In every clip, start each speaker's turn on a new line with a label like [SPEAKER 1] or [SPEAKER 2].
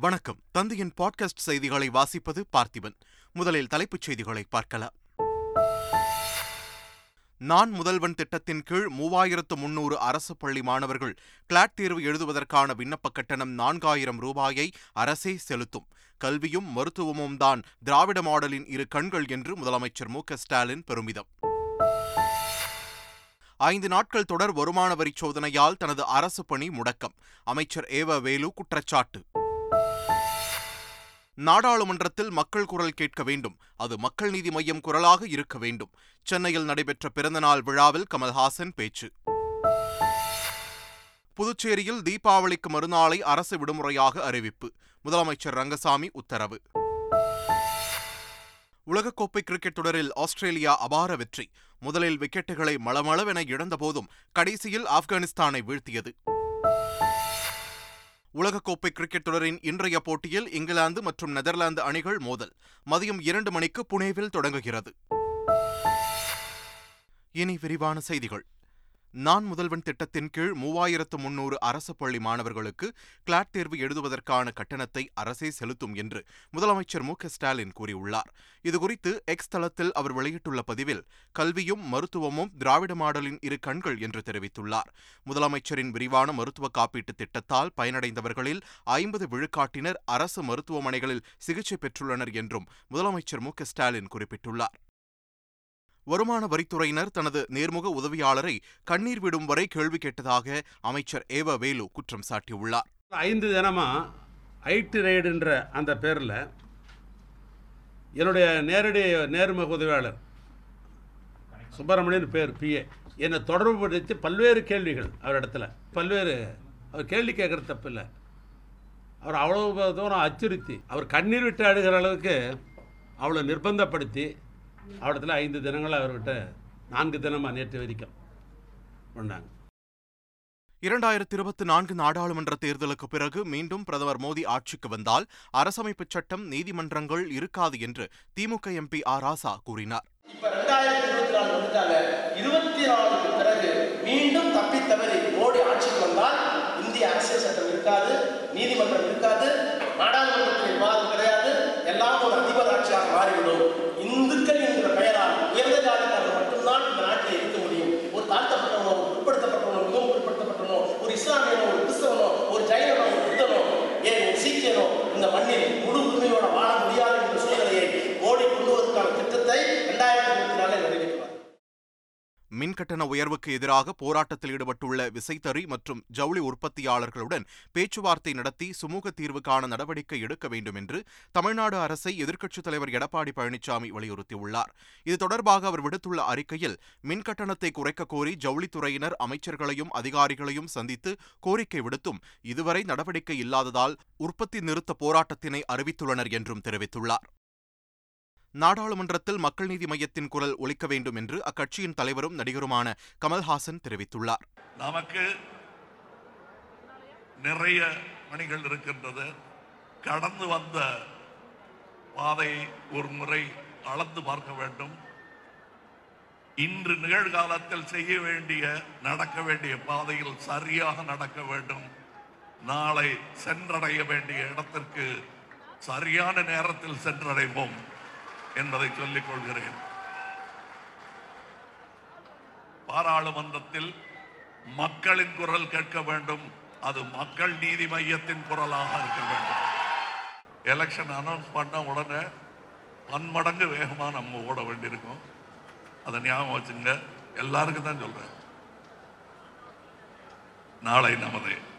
[SPEAKER 1] வணக்கம். தந்தையின் பாட்காஸ்ட் செய்திகளை வாசிப்பது பார்த்திபன். முதலில் தலைப்புச் செய்திகளை பார்க்கலாம். நான் முதல்வன் திட்டத்தின் கீழ் மூவாயிரத்து முன்னூறு அரசு பள்ளி மாணவர்கள் கிளாட் தேர்வு எழுதுவதற்கான விண்ணப்ப கட்டணம் நான்காயிரம் ரூபாயை அரசே செலுத்தும். கல்வியும் மருத்துவமும் தான் திராவிட மாடலின் இரு கண்கள் என்று முதலமைச்சர் மு ஸ்டாலின் பெருமிதம். ஐந்து நாட்கள் தொடர் வருமான வரி சோதனையால் தனது அரசு பணி முடக்கம். அமைச்சர் ஏவ வேலு குற்றச்சாட்டு. நாடாளுமன்றத்தில் மக்கள் குரல் கேட்க வேண்டும். அது மக்கள் நீதி மையம் குரலாக இருக்க வேண்டும். சென்னையில் நடைபெற்ற பிறந்தநாள் விழாவில் கமல்ஹாசன் பேச்சு. புதுச்சேரியில் தீபாவளிக்கு மறுநாளை அரசு விடுமுறையாக அறிவிப்பு. முதலமைச்சர் ரங்கசாமி உத்தரவு. உலகக்கோப்பை கிரிக்கெட் தொடரில் ஆஸ்திரேலியா அபார வெற்றி. முதலில் விக்கெட்டுகளை மளமளவென இழந்தபோதும் கடைசியில் ஆப்கானிஸ்தானை வீழ்த்தியது. உலகக்கோப்பை கிரிக்கெட் தொடரின் இன்றைய போட்டியில் இங்கிலாந்து மற்றும் நெதர்லாந்து அணிகள் மோதல். மதியம் இரண்டு மணிக்கு புனேவில் தொடங்குகிறது. இனி விரிவான செய்திகள். நான் முதல்வன் திட்டத்தின் கீழ் மூவாயிரத்து முன்னூறு அரசு பள்ளி மாணவர்களுக்கு கிளாட் தேர்வு எழுதுவதற்கான கட்டணத்தை அரசே செலுத்தும் என்று முதலமைச்சர் மு ஸ்டாலின் கூறியுள்ளார். இதுகுறித்து எக்ஸ் தளத்தில் அவர் வெளியிட்டுள்ள பதிவில் கல்வியும் மருத்துவமும் திராவிட மாடலின் இரு கண்கள் என்று தெரிவித்துள்ளார். முதலமைச்சரின் விரிவான மருத்துவ காப்பீட்டு திட்டத்தால் பயனடைந்தவர்களில் ஐம்பது விழுக்காட்டினர் அரசு மருத்துவமனைகளில் சிகிச்சை பெற்றுள்ளனர் என்றும் முதலமைச்சர் மு ஸ்டாலின் குறிப்பிட்டுள்ளார். வருமான வரித்துறையினர் தனது நேர்முக உதவியாளரை கண்ணீர் விடும் வரை கேள்வி கேட்டதாக அமைச்சர் ஏவ வேலு குற்றம் சாட்டியுள்ளார்.
[SPEAKER 2] ஐந்து தினமா ஐடி ரைடுன்ற அந்த பேரில் என்னுடைய நேரடி நேர்முக உதவியாளர் சுப்பிரமணியன் பேர் பிஏ என்னை தொடர்பு படுத்தி பல்வேறு கேள்விகள் அவரிடத்துல. பல்வேறு அவர் கேள்வி கேட்குறது தப்பு இல்லை அவர் அவ்வளோ தூரம் அச்சுறுத்தி அவர் கண்ணீர் விட்டு அழுகிற அளவுக்கு அவ்வளோ நிர்பந்தப்படுத்தி அவரிடத்துல ஐந்து தினங்கள் அவர்கிட்ட நான்கு தினமாக நேற்று வரைக்கும் பண்ணாங்க
[SPEAKER 1] இரண்டாயிரத்தி இருபத்தி நான்கு நாடாளுமன்ற தேர்தலுக்கு பிறகு மீண்டும் பிரதமர் மோடி ஆட்சிக்கு வந்தால் அரசமைப்புச் சட்டம் நீதிமன்றங்கள் இருக்காது என்று திமுக எம்பி ஆர் ராசா கூறினார்
[SPEAKER 3] இப்ப ரெண்டாயிரத்தி இருபத்தி நாலு வந்துட்டாங்க இருபத்தி நாலுக்கு பிறகு மீண்டும் தப்பி தவறி மோடி ஆட்சிக்கு வந்தால் இந்திய அரசியல் சட்டம் இருக்காது நீதிமன்றம் இருக்காது நாடாளுமன்றத்தில் விவாதம் கிடையாது எல்லாம் ஒரு அதிபர் ஆட்சியாக மாறிவிடும் இந்துக்கள் என்கிற பெயரால் உயர்ந்த ஜாதிக்காரர் மட்டும்தான் இந்த நாட்டில் இருக்க முடியும் ஒரு தாழ்த்தப்பட்டவனோ ஒரு பிற்படுத்தப்பட்டவனோ மிகவும் பிற்படுத்தப்பட்டவனோ ஒரு இஸ்லாமியனோ ஒரு கிறிஸ்தவனோ ஒரு ஜெயினனோ ஒரு புத்தனோ ஏன் ஒரு சீக்கியனோ இந்த மண்ணில் முழு உரிமையோட வாழ முடியாது என்ற சூழ்நிலையை மோடி கொண்டு வருவதற்கான திட்டத்தை ரெண்டாயிரத்தி இருபத்தி நாலில் நிறைவேற்றுவார்
[SPEAKER 1] மின்கட்டண உயர்வுக்கு எதிராக போராட்டத்தில் ஈடுபட்டுள்ள விசைத்தறி மற்றும் ஜவுளி உற்பத்தியாளர்களுடன் பேச்சுவார்த்தை நடத்தி சுமூக தீர்வு காண நடவடிக்கை எடுக்க வேண்டும் என்று தமிழ்நாடு அரசை எதிர்க்கட்சித் தலைவர் எடப்பாடி பழனிசாமி வலியுறுத்தியுள்ளார். இது தொடர்பாக அவர் விடுத்துள்ள அறிக்கையில் மின்கட்டணத்தை குறைக்க கோரி ஜவுளித்துறையினர் அமைச்சர்களையும் அதிகாரிகளையும் சந்தித்து கோரிக்கை விடுத்தும் இதுவரை நடவடிக்கை இல்லாததால் உற்பத்தி நிறுத்த போராட்டத்தினை அறிவித்துள்ளனர் என்றும் தெரிவித்துள்ளார். நாடாளுமன்றத்தில் மக்கள் நீதி மையத்தின் குரல் ஒழிக்க வேண்டும் என்று அக்கட்சியின் தலைவரும் நடிகருமான கமல்ஹாசன் தெரிவித்துள்ளார்.
[SPEAKER 4] நமக்கு நிறைய பணிகள் இருக்கின்றது. கடந்து வந்த பாதையை ஒரு முறை அளந்து பார்க்க வேண்டும். இன்று நிகழ்காலத்தில் செய்ய வேண்டிய நடக்க வேண்டிய பாதையில் சரியாக நடக்க வேண்டும். நாளை சென்றடைய வேண்டிய இடத்திற்கு சரியான நேரத்தில் சென்றடைவோம். என்பதை சொல்லிக் கொள்கிறேன். பாராளுமன்றத்தில் மக்களின் குரல் கேட்க வேண்டும். அது மக்கள் நீதி மையத்தின் குரலாக இருக்க வேண்டும். எலெக்ஷன் அனௌன்ஸ் பண்ண உடனே பன்மடங்கு வேகமாக நம்ம ஓட வேண்டியிருக்கோம். அதை ஞாபகம் வச்சுங்க. எல்லாருக்கும் தான் சொல்றேன். நாளை நமது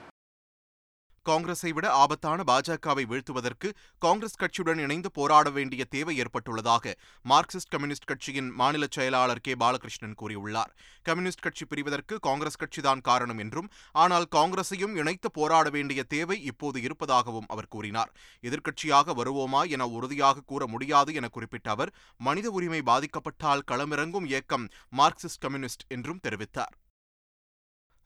[SPEAKER 1] காங்கிரஸை விட ஆபத்தான பாஜகவை வீழ்த்துவதற்கு காங்கிரஸ் கட்சியுடன் இணைந்து போராட வேண்டிய தேவை ஏற்பட்டுள்ளதாக மார்க்சிஸ்ட் கம்யூனிஸ்ட் கட்சியின் மாநில செயலாளர் கே. பாலகிருஷ்ணன் கூறியுள்ளார். கம்யூனிஸ்ட் கட்சி பிரிவதற்கு காங்கிரஸ் கட்சிதான் காரணம் என்றும் ஆனால் காங்கிரஸையும் இணைத்து போராட வேண்டிய தேவை இப்போது இருப்பதாகவும் அவர் கூறினார். எதிர்க்கட்சியாக வருவோமா என உறுதியாக கூற முடியாது என குறிப்பிட்ட அவர் மனித உரிமை பாதிக்கப்பட்டால் களமிறங்கும் இயக்கம் மார்க்சிஸ்ட் கம்யூனிஸ்ட் என்றும் தெரிவித்தார்.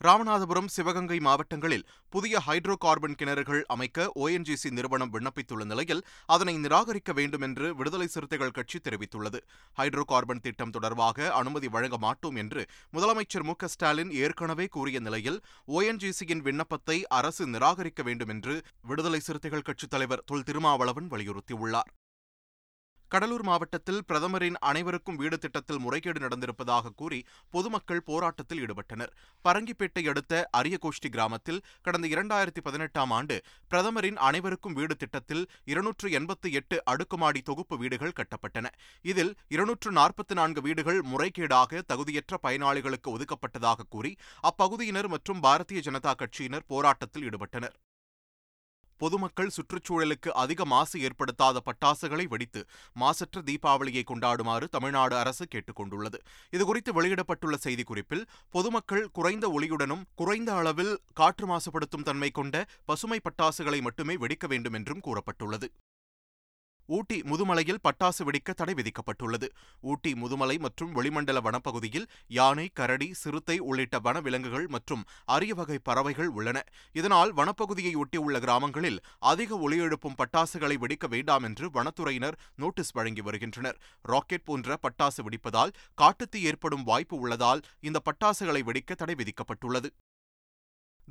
[SPEAKER 1] ராமநாதபுரம் சிவகங்கை மாவட்டங்களில் புதிய ஹைட்ரோ கார்பன் கிணறுகள் அமைக்க ஓஎன்ஜிசி நிறுவனம் விண்ணப்பித்துள்ள நிலையில் அதனை நிராகரிக்க வேண்டும் என்று விடுதலை சிறுத்தைகள் கட்சி தெரிவித்துள்ளது. ஹைட்ரோ கார்பன் திட்டம் தொடர்பாக அனுமதி வழங்க மாட்டோம் என்று முதலமைச்சர் மு ஸ்டாலின் ஏற்கனவே கூறிய நிலையில் ஓஎன்ஜிசியின் விண்ணப்பத்தை அரசு நிராகரிக்க வேண்டும் என்று விடுதலை சிறுத்தைகள் கட்சித் தலைவர் தொல் திருமாவளவன் வலியுறுத்தியுள்ளார். கடலூர் மாவட்டத்தில் பிரதமரின் அனைவருக்கும் வீடு திட்டத்தில் முறைகேடு நடந்திருப்பதாக கூறி பொதுமக்கள் போராட்டத்தில் ஈடுபட்டனர். பரங்கிப்பேட்டை அடுத்த அரியகோஷ்டி கிராமத்தில் கடந்த இரண்டாயிரத்தி பதினெட்டாம் ஆண்டு பிரதமரின் அனைவருக்கும் வீடு திட்டத்தில் இருநூற்று எண்பத்தி எட்டு அடுக்குமாடி தொகுப்பு வீடுகள் கட்டப்பட்டன. இதில் இருநூற்று நாற்பத்தி நான்கு வீடுகள் முறைகேடாக தகுதியற்ற பயனாளிகளுக்கு ஒதுக்கப்பட்டதாக கூறி அப்பகுதியினர் மற்றும் பாரதிய ஜனதா கட்சியினர் போராட்டத்தில் ஈடுபட்டனர். பொதுமக்கள் சுற்றுச்சூழலுக்கு அதிக மாசு ஏற்படுத்தாத பட்டாசுகளை வெடித்து மாசற்ற தீபாவளியை கொண்டாடுமாறு தமிழ்நாடு அரசு கேட்டுக் கொண்டுள்ளது இதுகுறித்து வெளியிடப்பட்டுள்ள செய்திக்குறிப்பில் பொதுமக்கள் குறைந்த ஒளியுடனும் குறைந்த அளவில் காற்று மாசுபடுத்தும் தன்மை கொண்ட பசுமை பட்டாசுகளை மட்டுமே வெடிக்க வேண்டும் என்றும் கூறப்பட்டுள்ளது. ஊட்டி முதுமலையில் பட்டாசு வெடிக்க தடை விதிக்கப்பட்டுள்ளது. ஊட்டி முதுமலை மற்றும் வெளிமண்டல வனப்பகுதியில் யானை கரடி சிறுத்தை உள்ளிட்ட வனவிலங்குகள் மற்றும் அரிய வகை பறவைகள் உள்ளன. இதனால் வனப்பகுதியை ஒட்டியுள்ள கிராமங்களில் அதிக ஒளி எழுப்பும் பட்டாசுகளை வெடிக்க வேண்டாம் என்று வனத்துறையினர் நோட்டீஸ் வழங்கி வருகின்றனர். ராக்கெட் போன்ற பட்டாசு வெடிப்பதால் காட்டுத்தீ ஏற்படும் வாய்ப்பு உள்ளதால் இந்த பட்டாசுகளை வெடிக்க தடை விதிக்கப்பட்டுள்ளது.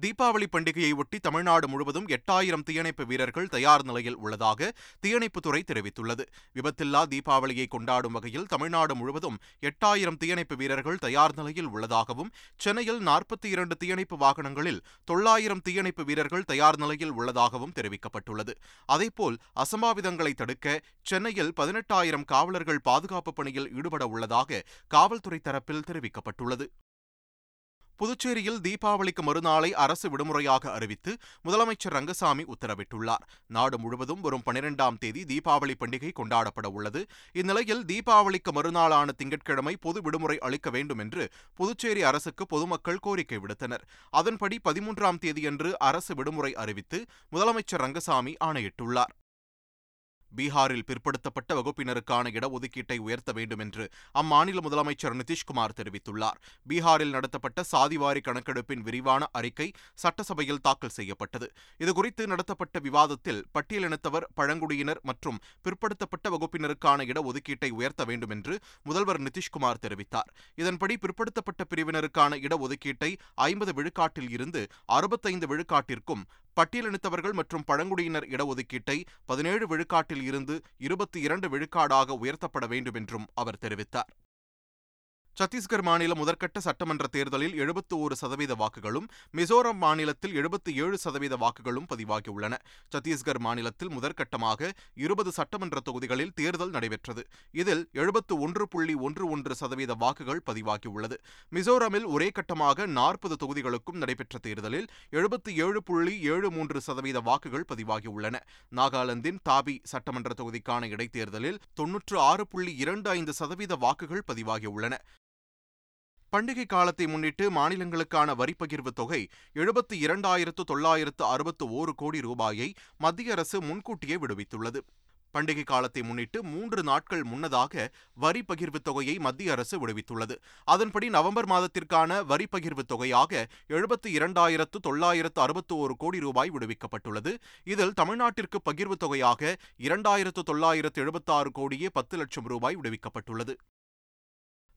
[SPEAKER 1] தீபாவளி பண்டிகையை ஒட்டி தமிழ்நாடு முழுவதும் எட்டாயிரம் தீயணைப்பு வீரர்கள் தயார் நிலையில் உள்ளதாக தீயணைப்புத்துறை தெரிவித்துள்ளது. விபத்தில்லா தீபாவளியை கொண்டாடும் வகையில் தமிழ்நாடு முழுவதும் எட்டாயிரம் தீயணைப்பு வீரர்கள் தயார் நிலையில் உள்ளதாகவும் சென்னையில் நாற்பத்தி இரண்டு தீயணைப்பு வாகனங்களில் தொள்ளாயிரம் தீயணைப்பு வீரர்கள் தயார் நிலையில் உள்ளதாகவும் தெரிவிக்கப்பட்டுள்ளது. அதேபோல் அசம்பாவிதங்களை தடுக்க சென்னையில் பதினெட்டாயிரம் காவலர்கள் பாதுகாப்பு பணியில் ஈடுபட உள்ளதாக காவல்துறை தரப்பில் தெரிவிக்கப்பட்டுள்ளது. புதுச்சேரியில் தீபாவளிக்கு மறுநாளை அரசு விடுமுறையாக அறிவித்து முதலமைச்சர் ரங்கசாமி உத்தரவிட்டுள்ளார். நாடு முழுவதும் வரும் பனிரெண்டாம் தேதி தீபாவளி பண்டிகை கொண்டாடப்பட உள்ளது. இந்நிலையில் தீபாவளிக்கு மறுநாளான திங்கட்கிழமை பொது விடுமுறை அளிக்க வேண்டும் என்று புதுச்சேரி அரசுக்கு பொதுமக்கள் கோரிக்கை விடுத்தனர். அதன்படி பதிமூன்றாம் தேதியன்று அரசு விடுமுறை அறிவித்து முதலமைச்சர் ரங்கசாமி ஆணையிட்டுள்ளார். பீகாரில் பிற்படுத்தப்பட்ட வகுப்பினருக்கான இடஒதுக்கீட்டை உயர்த்த வேண்டும் என்று அம்மாநில முதலமைச்சர் நிதிஷ்குமார் தெரிவித்துள்ளார். பீகாரில் நடத்தப்பட்ட சாதிவாரி கணக்கெடுப்பின் விரிவான அறிக்கை சட்டசபையில் தாக்கல் செய்யப்பட்டது. இதுகுறித்து நடத்தப்பட்ட விவாதத்தில் பட்டியலினத்தவர் பழங்குடியினர் மற்றும் பிற்படுத்தப்பட்ட வகுப்பினருக்கான இடஒதுக்கீட்டை உயர்த்த வேண்டும் என்று முதல்வர் நிதிஷ்குமார் தெரிவித்தார். இதன்படி பிற்படுத்தப்பட்ட பிரிவினருக்கான இடஒதுக்கீட்டை ஐம்பது விழுக்காட்டில் இருந்து அறுபத்தைந்து விழுக்காட்டிற்கும் பட்டியலினத்தவர்கள் மற்றும் பழங்குடியினர் இடஒதுக்கீட்டை பதினேழு விழுக்காட்டில் இருந்து இருபத்தி இரண்டு விழுக்காடாக உயர்த்தப்பட வேண்டும் என்றும் அவர் தெரிவித்தார். சத்தீஸ்கர் மாநில முதற்கட்ட சட்டமன்ற தேர்தலில் எழுபத்து ஒரு சதவீத வாக்குகளும் மிசோரம் மாநிலத்தில் எழுபத்து ஏழு சதவீத வாக்குகளும் பதிவாகியுள்ளன. சத்தீஸ்கர் மாநிலத்தில் முதற்கட்டமாக இருபது சட்டமன்ற தொகுதிகளில் தேர்தல் நடைபெற்றது. இதில் எழுபத்து ஒன்று புள்ளி ஒன்று ஒன்று சதவீத வாக்குகள் பதிவாகியுள்ளது. மிசோரமில் ஒரே கட்டமாக நாற்பது தொகுதிகளுக்கும் நடைபெற்ற தேர்தலில் எழுபத்து ஏழு புள்ளி ஏழு மூன்று சதவீத வாக்குகள் பதிவாகியுள்ளன. நாகாலாந்தின் தாபி சட்டமன்ற தொகுதிக்கான இடைத்தேர்தலில் தொன்னூற்று ஆறு புள்ளி இரண்டு ஐந்து சதவீத வாக்குகள் பதிவாகியுள்ளன. பண்டிகை காலத்தை முன்னிட்டு மாநிலங்களுக்கான வரிப்பகிர்வு தொகை எழுபத்தி இரண்டாயிரத்து தொள்ளாயிரத்து அறுபத்து ஓரு கோடி ரூபாயை மத்திய அரசு முன்கூட்டியே விடுவித்துள்ளது. பண்டிகை காலத்தை முன்னிட்டு மூன்று நாட்கள் முன்னதாக வரி பகிர்வு தொகையை மத்திய அரசு விடுவித்துள்ளது. அதன்படி நவம்பர் மாதத்திற்கான வரி பகிர்வு தொகையாக எழுபத்தி இரண்டாயிரத்து தொள்ளாயிரத்து அறுபத்தி ஒரு கோடி ரூபாய் விடுவிக்கப்பட்டுள்ளது. இதில் தமிழ்நாட்டிற்கு பகிர்வு தொகையாக இரண்டாயிரத்து தொள்ளாயிரத்து எழுபத்தாறு கோடியே பத்து லட்சம் ரூபாய் விடுவிக்கப்பட்டுள்ளது.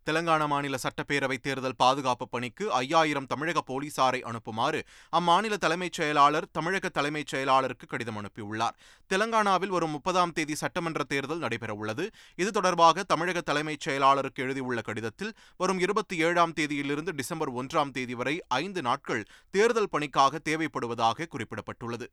[SPEAKER 1] தெலங்கானா மாநில சட்டப்பேரவைத் தேர்தல் பாதுகாப்பு பணிக்கு ஐயாயிரம் தமிழக போலீசாரை அனுப்புமாறு அம்மாநில தலைமைச் செயலாளர் தமிழக தலைமைச் செயலாளருக்கு கடிதம் அனுப்பியுள்ளார். தெலங்கானாவில் வரும் முப்பதாம் தேதி சட்டமன்ற தேர்தல் நடைபெறவுள்ளது. இது தொடர்பாக தமிழக தலைமைச் செயலாளருக்கு எழுதியுள்ள கடிதத்தில் வரும் இருபத்தி ஏழாம் தேதியிலிருந்து டிசம்பர் ஒன்றாம் தேதி வரை ஐந்து நாட்கள் தேர்தல் பணிக்காக தேவைப்படுவதாக குறிப்பிடப்பட்டுள்ளது.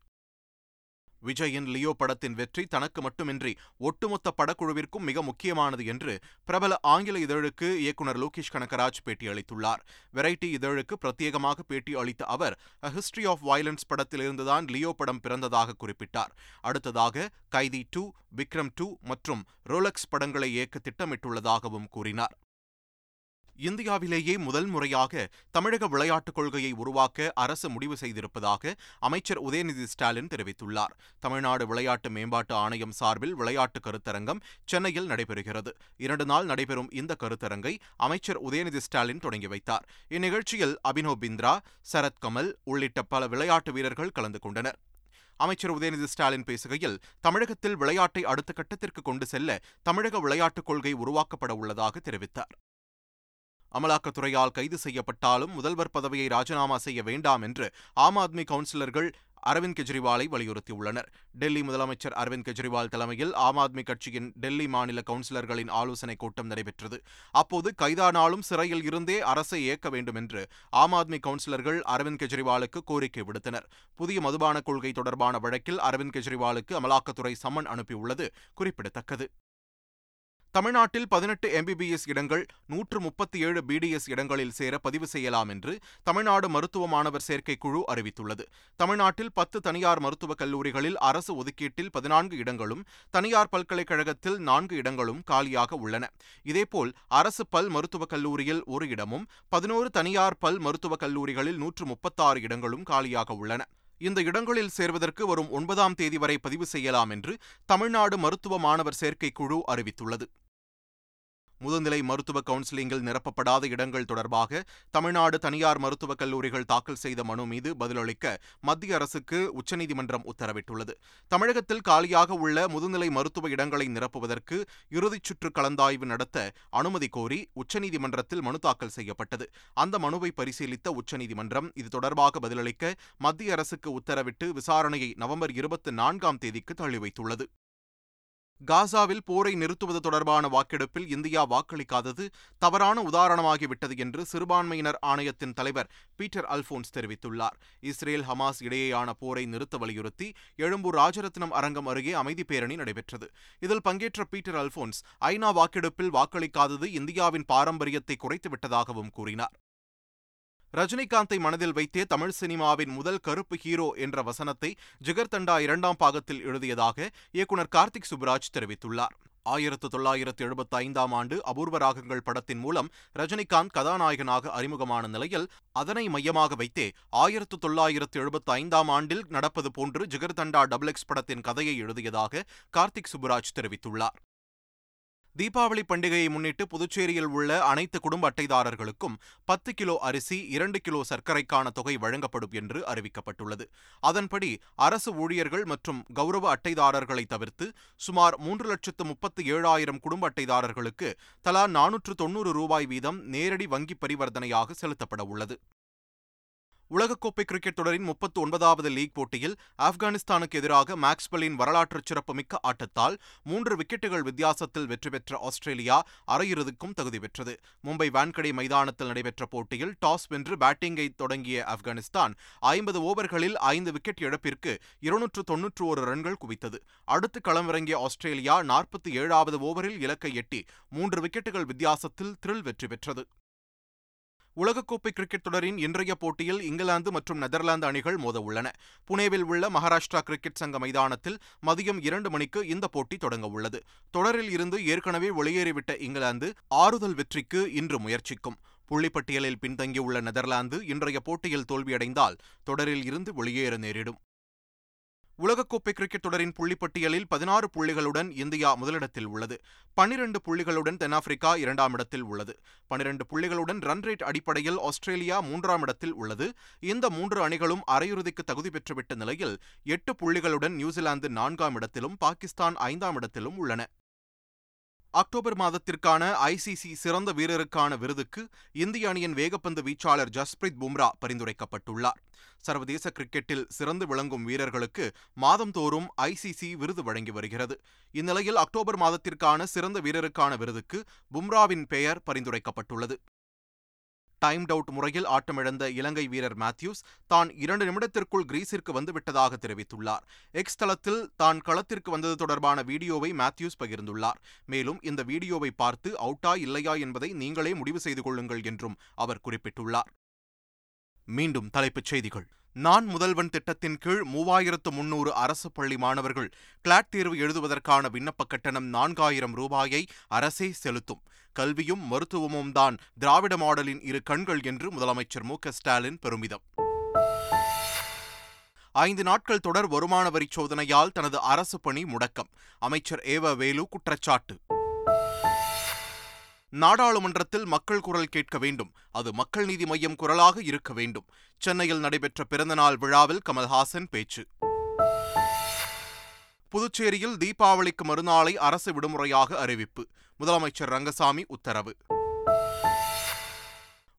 [SPEAKER 1] விஜயின் லியோ படத்தின் வெற்றி தனக்கு மட்டுமின்றி ஒட்டுமொத்த படக்குழுவிற்கும் மிக முக்கியமானது என்று பிரபல ஆங்கில இதழுக்கு இயக்குநர் லோகேஷ் கனகராஜ் பேட்டியளித்துள்ளார். வெரைட்டி இதழுக்கு பிரத்யேகமாக பேட்டி அளித்த அவர் அ ஹிஸ்டரி ஆஃப் வயலன்ஸ் படத்திலிருந்துதான் லியோ படம் பிறந்ததாக குறிப்பிட்டார். அடுத்ததாக கைதி டூ விக்ரம் டூ மற்றும் ரோலக்ஸ் படங்களை இயக்க திட்டமிட்டுள்ளதாகவும் கூறினார். இந்தியாவிலேயே முதல் முறையாக தமிழக விளையாட்டுக் கொள்கையை உருவாக்க அரசு முடிவு செய்திருப்பதாக அமைச்சர் உதயநிதி ஸ்டாலின் தெரிவித்துள்ளார். தமிழ்நாடு விளையாட்டு மேம்பாட்டு ஆணையம் சார்பில் விளையாட்டு கருத்தரங்கம் சென்னையில் நடைபெறுகிறது. இரண்டு நாள் நடைபெறும் இந்த கருத்தரங்கை அமைச்சர் உதயநிதி ஸ்டாலின் தொடங்கி வைத்தார். இந்நிகழ்ச்சியில் அபினவ் பிந்த்ரா சரத்கமல் உள்ளிட்ட பல விளையாட்டு வீரர்கள் கலந்து கொண்டனர். அமைச்சர் உதயநிதி ஸ்டாலின் பேசுகையில் தமிழகத்தில் விளையாட்டை அடுத்த கட்டத்திற்கு கொண்டு செல்ல தமிழக விளையாட்டுக் கொள்கை உருவாக்கப்பட உள்ளதாக தெரிவித்தார். அமலாக்கத்துறையால் கைது செய்யப்பட்டாலும் முதல்வர் பதவியை ராஜினாமா செய்ய வேண்டாம் என்று ஆம் ஆத்மி கவுன்சிலர்கள் அரவிந்த் கெஜ்ரிவாலை வலியுறுத்தியுள்ளனர். டெல்லி முதலமைச்சர் அரவிந்த் கெஜ்ரிவால் தலைமையில் ஆம் ஆத்மி கட்சியின் டெல்லி மாநில கவுன்சிலர்களின் ஆலோசனைக் கூட்டம் நடைபெற்றது. அப்போது கைதானாலும் சிறையில் இருந்தே அரசை இயக்க வேண்டும் என்று ஆம் ஆத்மி கவுன்சிலர்கள் அரவிந்த் கெஜ்ரிவாலுக்கு கோரிக்கை விடுத்தனர். புதிய மதுபான கொள்கை தொடர்பான வழக்கில் அரவிந்த் கெஜ்ரிவாலுக்கு அமலாக்கத்துறை சம்மன் அனுப்பியுள்ளது குறிப்பிடத்தக்கது. தமிழ்நாட்டில் பதினெட்டு எம்பிபிஎஸ் இடங்கள் நூற்று முப்பத்தி ஏழு பிடிஎஸ் இடங்களில் சேர பதிவு செய்யலாம் என்று தமிழ்நாடு மருத்துவ மாணவர் சேர்க்கை குழு அறிவித்துள்ளது. தமிழ்நாட்டில் பத்து தனியார் மருத்துவக் கல்லூரிகளில் அரசு ஒதுக்கீட்டில் பதினான்கு இடங்களும் தனியார் பல்கலைக்கழகத்தில் நான்கு இடங்களும் காலியாக உள்ளன. இதேபோல் அரசு பல் மருத்துவக் கல்லூரியில் ஒரு இடமும் பதினோரு தனியார் பல் மருத்துவக் கல்லூரிகளில் நூற்று முப்பத்தாறு இடங்களும் காலியாக உள்ளன. இந்த இடங்களில் சேர்வதற்கு வரும் ஒன்பதாம் தேதி வரை பதிவு செய்யலாம் என்று தமிழ்நாடு மருத்துவ மாணவர் சேர்க்கை குழு அறிவித்துள்ளது. முதுநிலை மருத்துவ கவுன்சிலிங்கில் நிரப்பப்படாத இடங்கள் தொடர்பாக தமிழ்நாடு தனியார் மருத்துவக் கல்லூரிகள் தாக்கல் செய்த மனு மீது பதிலளிக்க மத்திய அரசுக்கு உச்சநீதிமன்றம் உத்தரவிட்டுள்ளது. தமிழகத்தில் காலியாக உள்ள முதுநிலை மருத்துவ இடங்களை நிரப்புவதற்கு இறுதிச் சுற்று கலந்தாய்வு நடத்த அனுமதி கோரி உச்சநீதிமன்றத்தில் மனு தாக்கல் செய்யப்பட்டது. அந்த மனுவை பரிசீலித்த உச்சநீதிமன்றம் இது தொடர்பாக பதிலளிக்க மத்திய அரசுக்கு உத்தரவிட்டு விசாரணையை நவம்பர் இருபத்தி நான்காம் தேதிக்கு தள்ளி வைத்துள்ளது காசாவில் போரை நிறுத்துவது தொடர்பான வாக்கெடுப்பில் இந்தியா வாக்களிக்காதது தவறான உதாரணமாகிவிட்டது என்று சிறுபான்மையினர் ஆணையத்தின் தலைவர் பீட்டர் அல்போன்ஸ் தெரிவித்துள்ளார். இஸ்ரேல் ஹமாஸ் இடையேயான போரை நிறுத்த வலியுறுத்தி எழும்பூர் ராஜரத்னம் அரங்கம் அருகே அமைதி பேரணி நடைபெற்றது. இதில் பங்கேற்ற பீட்டர் அல்போன்ஸ் ஐநா வாக்கெடுப்பில் வாக்களிக்காதது இந்தியாவின் பாரம்பரியத்தை குறைத்துவிட்டதாகவும் கூறினார். ரஜினிகாந்தை மனதில் வைத்தே தமிழ் சினிமாவின் முதல் கருப்பு ஹீரோ என்ற வசனத்தை ஜிகர் தண்டா இரண்டாம் பாகத்தில் எழுதியதாக இயக்குனர் கார்த்திக் சுப்ராஜ் தெரிவித்துள்ளார். ஆயிரத்து தொள்ளாயிரத்து எழுபத்தி ஐந்தாம் ஆண்டு அபூர்வ ராகங்கள் படத்தின் மூலம் ரஜினிகாந்த் கதாநாயகனாக அறிமுகமான நிலையில் அதனை மையமாக வைத்தே ஆயிரத்து தொள்ளாயிரத்து எழுபத்தி ஐந்தாம் ஆண்டில் நடப்பது போன்று ஜிகர்தண்டா டபுள் எக்ஸ் படத்தின் கதையை எழுதியதாக கார்த்திக் சுப்புராஜ் தெரிவித்துள்ளார். தீபாவளி பண்டிகையை முன்னிட்டு புதுச்சேரியில் உள்ள அனைத்து குடும்ப அட்டைதாரர்களுக்கும் பத்து கிலோ அரிசி இரண்டு கிலோ சர்க்கரைக்கான தொகை வழங்கப்படும் என்று அறிவிக்கப்பட்டுள்ளது. அதன்படி அரசு ஊழியர்கள் மற்றும் கௌரவ அட்டைதாரர்களை தவிர்த்து சுமார் மூன்று லட்சத்து முப்பத்து ஏழாயிரம் குடும்ப அட்டைதாரர்களுக்கு தலா நானூற்று தொன்னூறு ரூபாய் வீதம் நேரடி வங்கி பரிவர்த்தனையாக செலுத்தப்பட உள்ளது. உலகக்கோப்பை கிரிக்கெட் தொடரின் முப்பத்து ஒன்பதாவது லீக் போட்டியில் ஆப்கானிஸ்தானுக்கு எதிராக மேக்ஸ்வெல்லின் வரலாற்று சிறப்புமிக்க ஆட்டத்தால் மூன்று விக்கெட்டுகள் வித்தியாசத்தில் வெற்றி பெற்ற ஆஸ்திரேலியா அரையிறுதிக்கும் தகுதி பெற்றது. மும்பை வான்கடை மைதானத்தில் நடைபெற்ற போட்டியில் டாஸ் வென்று பேட்டிங்கை தொடங்கிய ஆப்கானிஸ்தான் ஐம்பது ஓவர்களில் ஐந்து விக்கெட் இழப்பிற்கு இருநூற்று தொன்னூற்று ஒரு ரன்கள் குவித்தது. அடுத்து களமிறங்கிய ஆஸ்திரேலியா நாற்பத்தி ஏழாவது ஓவரில் இலக்கை எட்டி மூன்று விக்கெட்டுகள் வித்தியாசத்தில் த்ரில் வெற்றி பெற்றது. உலகக்கோப்பை கிரிக்கெட் தொடரின் இன்றைய போட்டியில் இங்கிலாந்து மற்றும் நெதர்லாந்து அணிகள் மோத உள்ளன புனேவில் உள்ள மகாராஷ்டிரா கிரிக்கெட் சங்க மைதானத்தில் மதியம் இரண்டு மணிக்கு இந்த போட்டி தொடங்க உள்ளது. தொடரில் இருந்து ஏற்கனவே வெளியேறிவிட்ட இங்கிலாந்து ஆறுதல் வெற்றிக்கு இன்று முயற்சிக்கும். புள்ளிப்பட்டியலில் பின்தங்கியுள்ள நெதர்லாந்து இன்றைய போட்டியில் தோல்வியடைந்தால் தொடரில் இருந்து வெளியேற நேரிடும். உலகக்கோப்பை கிரிக்கெட் தொடரின் புள்ளிப்பட்டியலில் பதினாறு புள்ளிகளுடன் இந்தியா முதலிடத்தில் உள்ளது. பனிரெண்டு புள்ளிகளுடன் தென்னாப்பிரிக்கா இரண்டாம் இடத்தில் உள்ளது. பனிரெண்டு புள்ளிகளுடன் ரன் ரேட் அடிப்படையில் ஆஸ்திரேலியா மூன்றாம் இடத்தில் உள்ளது. இந்த மூன்று அணிகளும் அரையிறுதிக்கு தகுதி பெற்றுவிட்ட நிலையில் எட்டு புள்ளிகளுடன் நியூசிலாந்து நான்காம் இடத்திலும் பாகிஸ்தான் ஐந்தாம் இடத்திலும் உள்ளன. அக்டோபர் மாதத்திற்கான ஐசிசி சிறந்த வீரருக்கான விருதுக்கு இந்திய அணியின் வேகப்பந்து வீச்சாளர் ஜஸ்பிரித் பும்ரா பரிந்துரைக்கப்பட்டுள்ளார். சர்வதேச கிரிக்கெட்டில் சிறந்து விளங்கும் வீரர்களுக்கு மாதந்தோறும் ஐசிசி விருது வழங்கி வருகிறது. இந்நிலையில் அக்டோபர் மாதத்திற்கான சிறந்த வீரருக்கான விருதுக்கு பும்ராவின் பெயர் பரிந்துரைக்கப்பட்டுள்ளது. டைம் அவுட் முறையில் ஆட்டமிழந்த இலங்கை வீரர் மேத்யூஸ் தான் இரண்டு நிமிடத்திற்குள் கிரீஸிற்கு வந்துவிட்டதாக தெரிவித்துள்ளார். எக்ஸ் தளத்தில் தான் களத்திற்கு வந்தது தொடர்பான வீடியோவை மேத்யூஸ் பகிர்ந்துள்ளார். மேலும் இந்த வீடியோவை பார்த்து அவுட்டா இல்லையா என்பதை நீங்களே முடிவு செய்து கொள்ளுங்கள் என்றும் அவர் குறிப்பிட்டுள்ளார். மீண்டும் தலைப்புச் செய்திகள். நான் முதல்வன் திட்டத்தின் கீழ் மூவாயிரத்து முன்னூறு அரசு பள்ளி மாணவர்கள் கிளாட் தேர்வு எழுதுவதற்கான விண்ணப்ப கட்டணம் நான்காயிரம் ரூபாயை அரசே செலுத்தும். கல்வியும் மருத்துவமும் தான் திராவிட மாடலின் இரு கண்கள் என்று முதலமைச்சர் மு ஸ்டாலின் பெருமிதம். ஐந்து நாட்கள் தொடர் வருமான வரி சோதனையால் தனது அரசு பணி முடக்கம். அமைச்சர் ஏவ வேலு குற்றச்சாட்டு. நாடாளுமன்றத்தில் மக்கள் குரல் கேட்க வேண்டும். அது மக்கள் நீதி மையம் குரலாக இருக்க வேண்டும். சென்னையில் நடைபெற்ற பிறந்தநாள் விழாவில் கமல்ஹாசன் பேச்சு. புதுச்சேரியில் தீபாவளிக்கு மறுநாளை அரசு விடுமுறையாக அறிவிப்பு. முதலமைச்சர் ரங்கசாமி உத்தரவு.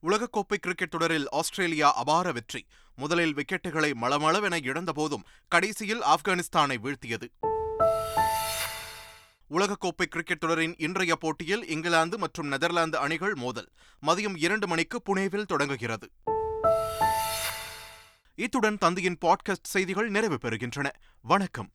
[SPEAKER 1] உலகக்கோப்பை கிரிக்கெட் தொடரில் ஆஸ்திரேலியா அபார வெற்றி. முதலில் விக்கெட்டுகளை மளமளவென இழந்தபோதும் கடைசியில் ஆப்கானிஸ்தானை வீழ்த்தியது. உலகக்கோப்பை கிரிக்கெட் தொடரின் இன்றைய போட்டியில் இங்கிலாந்து மற்றும் நெதர்லாந்து அணிகள் மோதல். மதியம் இரண்டு மணிக்கு புனேவில் தொடங்குகிறது. இத்துடன் தந்தையின் பாட்காஸ்ட் செய்திகள் நிறைவு பெறுகின்றன. வணக்கம்.